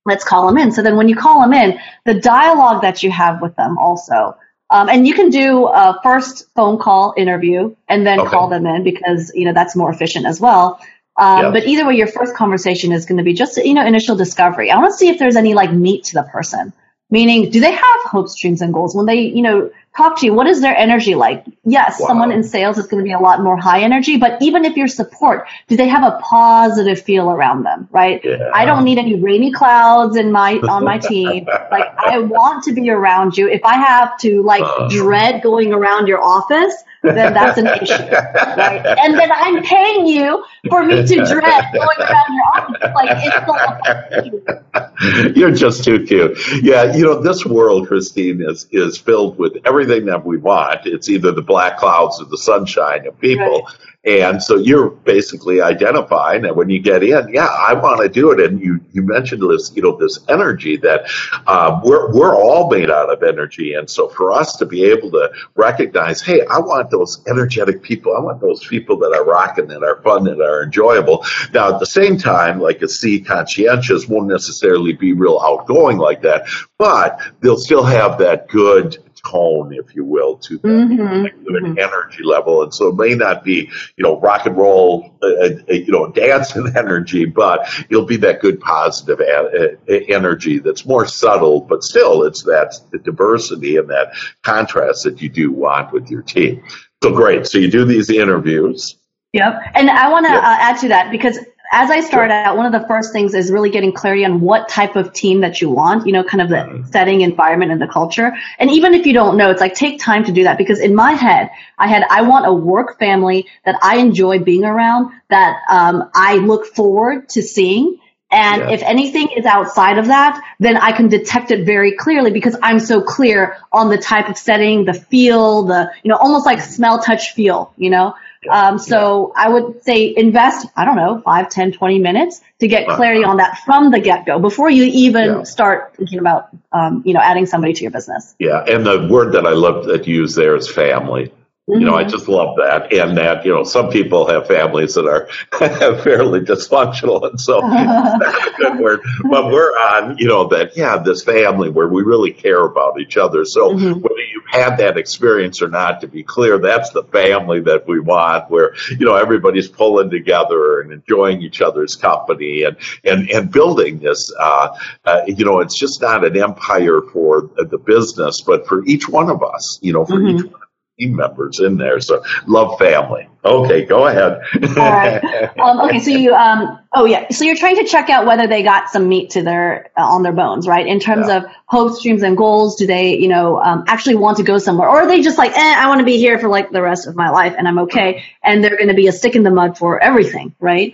let's call them in. So then when you call them in, the dialogue that you have with them also. Um, and you can do a first phone call interview and then okay. call them in because you know that's more efficient as well. Um, But either way, your first conversation is going to be just you know initial discovery. I want to see if there's any like meat to the person, meaning do they have hopes, dreams, and goals when they you know talk to you. What is their energy like? Yes, wow. someone in sales is going to be a lot more high energy, but even if you're support, do they have a positive feel around them, right? Yeah. I don't need any rainy clouds in my on my team. like I want to be around you. If I have to like uh. dread going around your office, then that's an issue. Right? And then I'm paying you for me to dread going around your office. Like it's not You're just too cute. Yeah, you know, this world, Christine, is is filled with everything that we want. It's either the black clouds or the sunshine of people. Right. And so you're basically identifying that when you get in, yeah, I want to do it. And you, you mentioned this, you know, this energy that um, we're, we're all made out of energy. And so for us to be able to recognize, hey, I want those energetic people. I want those people that are rocking, that are fun, that are enjoyable. Now, at the same time, like a C conscientious won't necessarily be real outgoing like that, but they'll still have that good tone, if you will, to the mm-hmm, mm-hmm. energy level. And so it may not be, you know, rock and roll, uh, uh, you know, dancing energy, but it'll be that good positive a- a- energy that's more subtle, but still it's that diversity and that contrast that you do want with your team. So great. So you do these interviews. Yep. And I want to yep. uh, add to that because as I start out, one of the first things is really getting clarity on what type of team that you want, you know, kind of the setting, environment, and the culture. And even if you don't know, it's like take time to do that because in my head, I had, I want a work family that I enjoy being around, that um, I look forward to seeing. And yeah. if anything is outside of that, then I can detect it very clearly because I'm so clear on the type of setting, the feel, the, you know, almost like smell, touch, feel, you know? Um, so yeah. I would say invest, I don't know, 5, 10, 20 minutes to get clarity on that from the get go before you even yeah. start thinking about, um, you know, adding somebody to your business. Yeah. And the word that I love that you use there is family. Mm-hmm. You know, I mm-hmm. just love that. And that, you know, some people have families that are fairly dysfunctional. And so that's a good word. But we're on, you know, that, yeah, this family where we really care about each other. So mm-hmm. whether you've had that experience or not, to be clear, that's the family that we want where, you know, everybody's pulling together and enjoying each other's company and, and, and building this. Uh, uh, you know, it's just not an empire for the business, but for each one of us, you know, for mm-hmm. each one team members in there. So love family. Okay, go ahead. All right. Um, okay, so you um oh yeah, so you're trying to check out whether they got some meat to their uh, on their bones, right? In terms yeah. of hopes, dreams, and goals, do they you know um, actually want to go somewhere, or are they just like, eh, I want to be here for like the rest of my life and I'm okay, and they're going to be a stick in the mud for everything, right?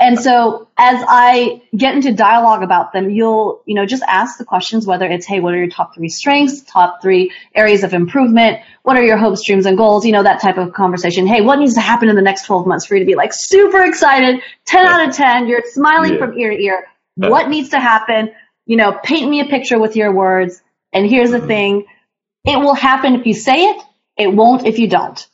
And so as I get into dialogue about them, you'll, you know, just ask the questions, whether it's, hey, what are your top three strengths, top three areas of improvement? What are your hopes, dreams, and goals? You know, that type of conversation. Hey, what needs to happen in the next 12 months for you to be like super excited, 10 out of 10, you're smiling yeah. from ear to ear. What needs to happen? You know, paint me a picture with your words. And here's the mm-hmm. thing. It will happen if you say it. It won't if you don't.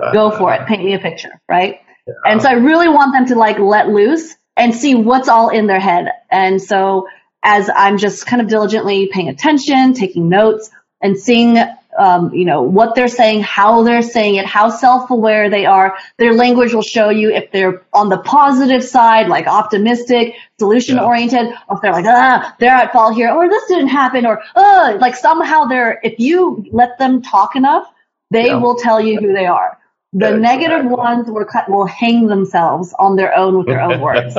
Uh, Go uh, for it. Uh. Paint me a picture, right? And so I really want them to like let loose and see what's all in their head. And so as I'm just kind of diligently paying attention, taking notes, and seeing, um, you know, what they're saying, how they're saying it, how self-aware they are. Their language will show you if they're on the positive side, like optimistic, solution-oriented, yeah. or if they're like, ah, they're at fault here, or this didn't happen, or uh, like somehow they're. If you let them talk enough, they yeah. will tell you who they are. The negative ones will, will hang themselves on their own with their own words.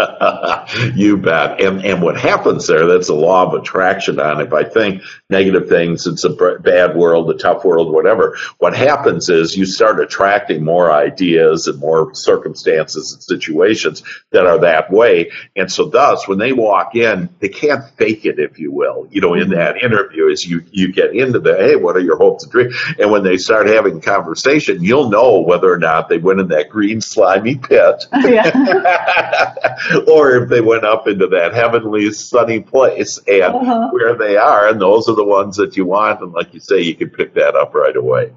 you bet. And and what happens there, that's a law of attraction on it. I think negative things, it's a bad world, a tough world, whatever. What happens is you start attracting more ideas and more circumstances and situations that are that way. And so thus, when they walk in, they can't fake it, if you will. You know, in mm-hmm. that interview, as you, you get into the, hey, what are your hopes and dreams? And when they start having conversation, you'll know whether whether or not they went in that green slimy pit or if they went up into that heavenly sunny place and uh-huh. where they are and those are the ones that you want and like you say you can pick that up right away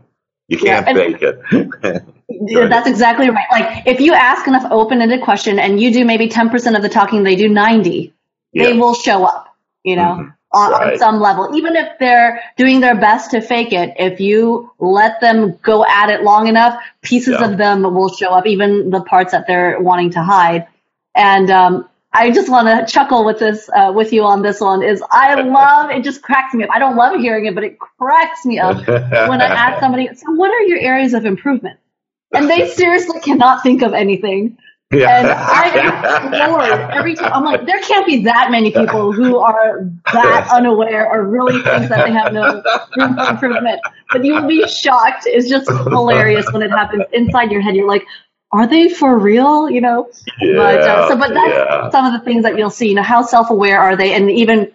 you can't yeah, fake it yeah, that's exactly right like if you ask enough open-ended question and you do maybe 10% of the talking they do 90 yeah. they will show up you know mm-hmm on, right. on some level, even if they're doing their best to fake it. If you let them go at it long enough, pieces yeah. of them will show up, even the parts that they're wanting to hide. And um, I just want to chuckle with this uh, with you on this one. Is I love it. Just cracks me up. I don't love hearing it, but it cracks me up when I ask somebody. So, what are your areas of improvement? And they seriously cannot think of anything. Yeah. And I am floored every time. I'm like, there can't be that many people who are that unaware or really think that they have no room for improvement. But you will be shocked. It's just hilarious when it happens inside your head. You're like, are they for real? You know. Yeah, but uh, so, but that's yeah. some of the things that you'll see. You know, how self-aware are they, and even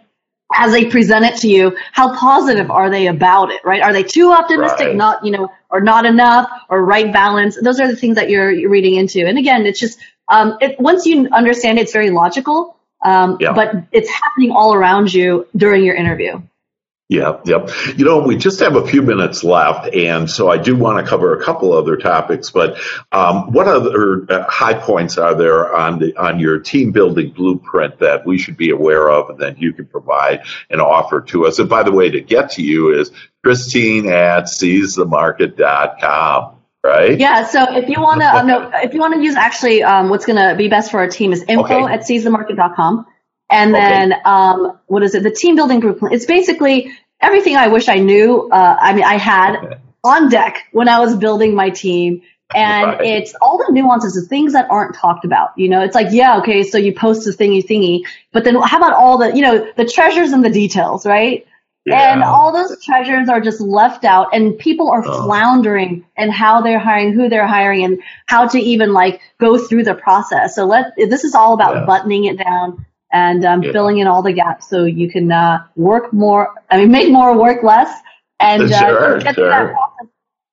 as they present it to you, how positive are they about it, right? Are they too optimistic, right. not, you know, or not enough, or right balance? Those are the things that you're, you're reading into. And again, it's just, um, it, once you understand it, it's very logical, um, yeah. but it's happening all around you during your interview. Yeah, yep. You know, we just have a few minutes left, and so I do want to cover a couple other topics. But um, what other uh, high points are there on the on your team building blueprint that we should be aware of, and that you can provide and offer to us? And by the way, to get to you is Christine at seizethemarket.com. Right. Yeah. So if you want to, um, no, if you want to use actually, um, what's going to be best for our team is info okay. at seizethemarket.com. And then, okay. um, what is it? The team building group. It's basically everything I wish I knew. Uh, I mean, I had okay. on deck when I was building my team. And right. it's all the nuances, the things that aren't talked about. You know, it's like, yeah, okay, so you post the thingy thingy, but then how about all the, you know, the treasures and the details, right? Yeah. And all those treasures are just left out, and people are oh. floundering and how they're hiring, who they're hiring, and how to even like go through the process. So let this is all about yeah. buttoning it down, and um, yeah. filling in all the gaps so you can uh, work more. I mean, make more, work less, and uh, get sure. that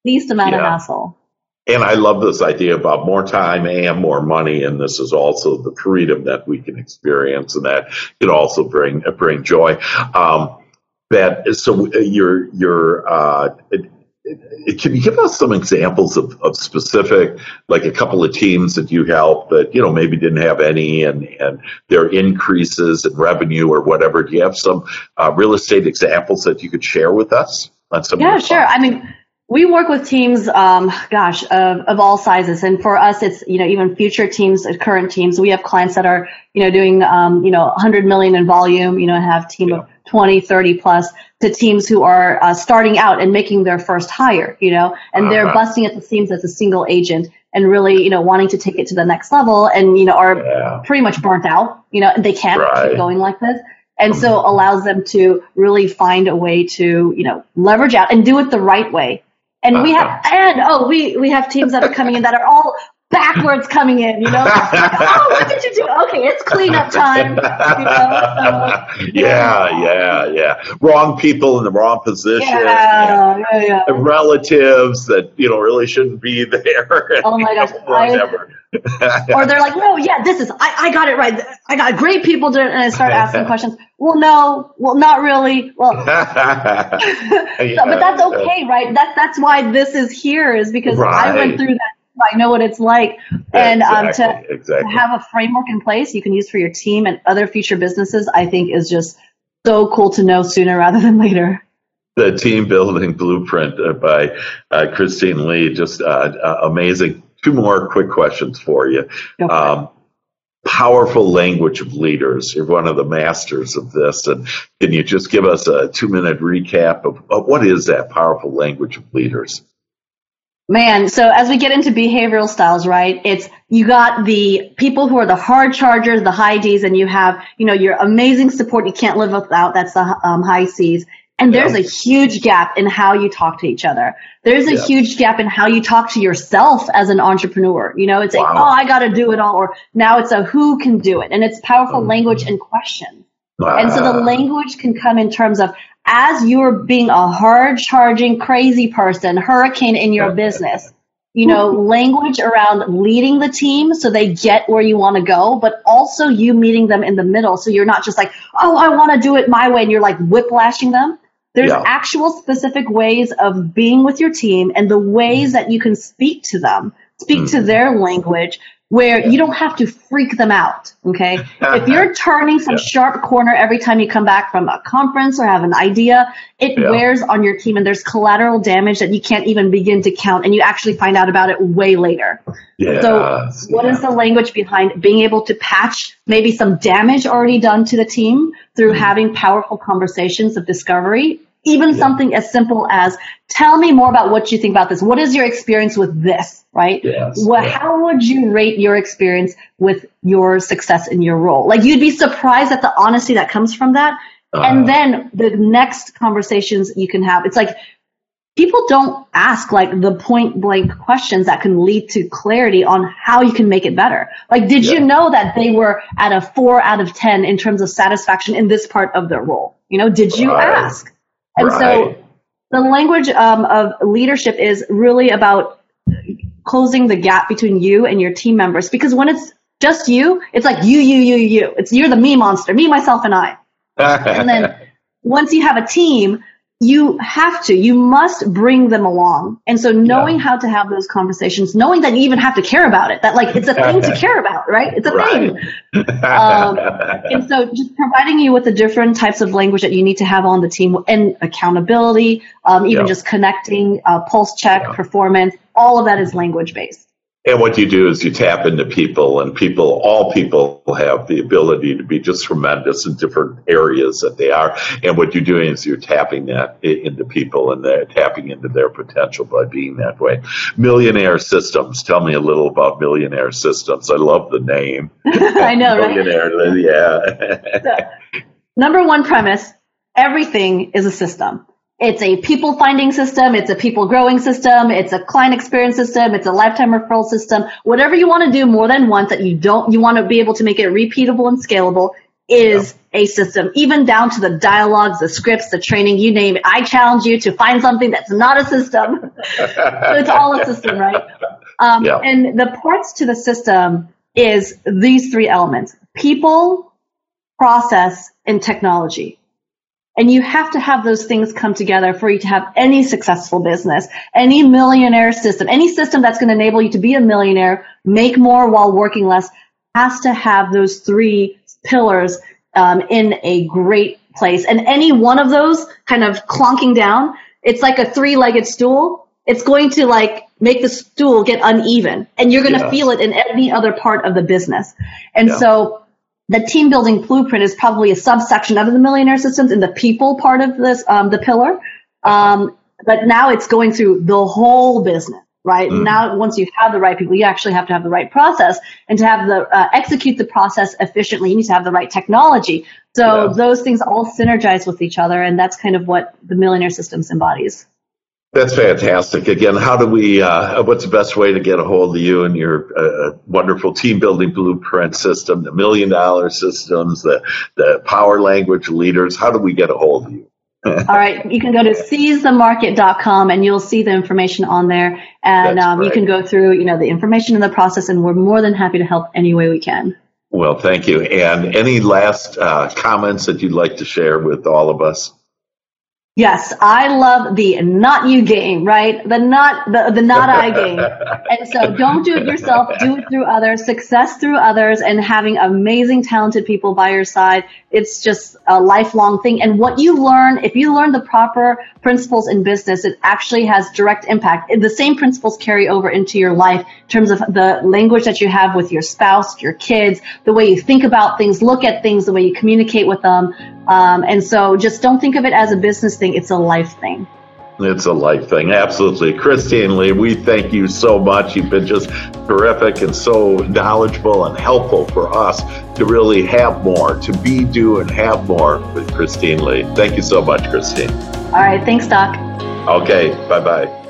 least amount yeah. of hassle. And I love this idea about more time and more money, and this is also the freedom that we can experience, and that can also bring bring joy. Um, that so uh, your your uh, can you give us some examples of, of specific, like a couple of teams that you helped that, you know, maybe didn't have any and, and their increases in revenue or whatever? Do you have some uh, real estate examples that you could share with us? On some yeah, sure. I mean, we work with teams, um, gosh, of, of all sizes. And for us, it's, you know, even future teams, current teams. We have clients that are, you know, doing, um, you know, 100 million in volume, you know, have team yeah. of 20, 30 plus to teams who are uh, starting out and making their first hire, you know, and uh-huh. they're busting at the seams as a single agent and really, you know, wanting to take it to the next level and, you know, are yeah. pretty much burnt out, you know, they can't right. keep going like this. And so mm-hmm. allows them to really find a way to, you know, leverage out and do it the right way. And we have, uh-huh. and oh, we, we have teams that are coming in that are all backwards coming in, you know? oh, what did you do? Okay, it's cleanup time. You know? so, yeah, yeah, yeah. Wrong people in the wrong position. Yeah, yeah, yeah. Relatives that, you know, really shouldn't be there. Oh my gosh. Whatever. or they're like, no, yeah, this is, I, I got it right. I got great people doing it. And I start asking questions. Well, no, well, not really. Well, yeah, so, but that's okay, right? That's, that's why this is here is because right. I went through that I know what it's like. And um, to, exactly. to have a framework in place you can use for your team and other future businesses, I think is just so cool to know sooner rather than later. The team building blueprint uh, by uh, Christine Lee, just uh, uh, amazing. Two more quick questions for you. Okay. Um, powerful language of leaders. You're one of the masters of this. And can you just give us a two minute recap of, of what is that powerful language of leaders? Man, so as we get into behavioral styles, right? It's you got the people who are the hard chargers, the high D's, and you have, you know, your amazing support you can't live without. That's the um, high C's. And there's yeah. a huge gap in how you talk to each other. There's a yeah. huge gap in how you talk to yourself as an entrepreneur. You know, it's wow. like, oh, I got to do it all. Or now it's a who can do it. And it's powerful mm-hmm. language and question. Wow. And so the language can come in terms of as you're being a hard charging crazy person, hurricane in your business, you know, language around leading the team so they get where you want to go, but also you meeting them in the middle. So you're not just like, oh, I want to do it my way. And you're like whiplashing them. There's yeah. actual specific ways of being with your team and the ways that you can speak to them, speak mm. to their language where you don't have to freak them out. Okay. if you're turning some yeah. sharp corner every time you come back from a conference or have an idea, it yeah. wears on your team and there's collateral damage that you can't even begin to count and you actually find out about it way later. Yeah. So what yeah. is the language behind being able to patch maybe some damage already done to the team through mm-hmm. having powerful conversations of discovery even yeah. something as simple as tell me more about what you think about this. What is your experience with this, right? Yes. What, yeah. How would you rate your experience with your success in your role? Like you'd be surprised at the honesty that comes from that. Uh, and then the next conversations you can have, it's like people don't ask like the point blank questions that can lead to clarity on how you can make it better. Like, did yeah. you know that they were at a four out of 10 in terms of satisfaction in this part of their role? You know, did you right. ask? And right. so the language um, of leadership is really about closing the gap between you and your team members. Because when it's just you, it's like you, you, you, you. It's you're the me monster, me, myself, and I. and then once you have a team, you have to, you must bring them along. And so knowing yeah. how to have those conversations, knowing that you even have to care about it, that like it's a thing to care about, right? It's a right. thing. Um, and so just providing you with the different types of language that you need to have on the team and accountability, um, even yeah. just connecting, uh, pulse check, yeah. performance, all of that is language based. And what you do is you tap into people, and people, all people have the ability to be just tremendous in different areas that they are. And what you're doing is you're tapping that into people and they're tapping into their potential by being that way. Millionaire Systems. Tell me a little about Millionaire Systems. I love the name. I know, Millionaire, right? Yeah. so, number one premise everything is a system it's a people finding system, it's a people growing system, it's a client experience system, it's a lifetime referral system. Whatever you want to do more than once that you don't, you want to be able to make it repeatable and scalable is yeah. a system, even down to the dialogues, the scripts, the training, you name it. I challenge you to find something that's not a system. so it's all a system, right? Um, yeah. And the parts to the system is these three elements people, process, and technology. And you have to have those things come together for you to have any successful business, any millionaire system, any system that's going to enable you to be a millionaire, make more while working less, has to have those three pillars um, in a great place. And any one of those kind of clonking down, it's like a three legged stool. It's going to like make the stool get uneven and you're going to feel it in any other part of the business. And yeah. so the team building blueprint is probably a subsection of the millionaire systems in the people part of this um, the pillar. Um, but now it's going through the whole business right? Mm. now once you have the right people you actually have to have the right process. And to have the uh, execute the process efficiently you need to have the right technology. So yeah. those things all synergize with each other and that's kind of what the millionaire systems embodies that's fantastic. Again, how do we? Uh, what's the best way to get a hold of you and your uh, wonderful team building blueprint system, the million dollar systems, the the power language leaders? How do we get a hold of you? All right, you can go to seizethemarket.com and you'll see the information on there, and um, you can go through, you know, the information in the process, and we're more than happy to help any way we can. Well, thank you. And any last uh, comments that you'd like to share with all of us? Yes, I love the not you game, right? The not the, the not I game. And so don't do it yourself, do it through others, success through others and having amazing talented people by your side. It's just a lifelong thing. And what you learn, if you learn the proper principles in business, it actually has direct impact. The same principles carry over into your life in terms of the language that you have with your spouse, your kids, the way you think about things, look at things, the way you communicate with them. Um, and so just don't think of it as a business thing, it's a life thing. It's a life thing, absolutely. Christine Lee, we thank you so much. You've been just terrific and so knowledgeable and helpful for us to really have more, to be, do, and have more with Christine Lee. Thank you so much, Christine. All right. Thanks, Doc. Okay. Bye bye.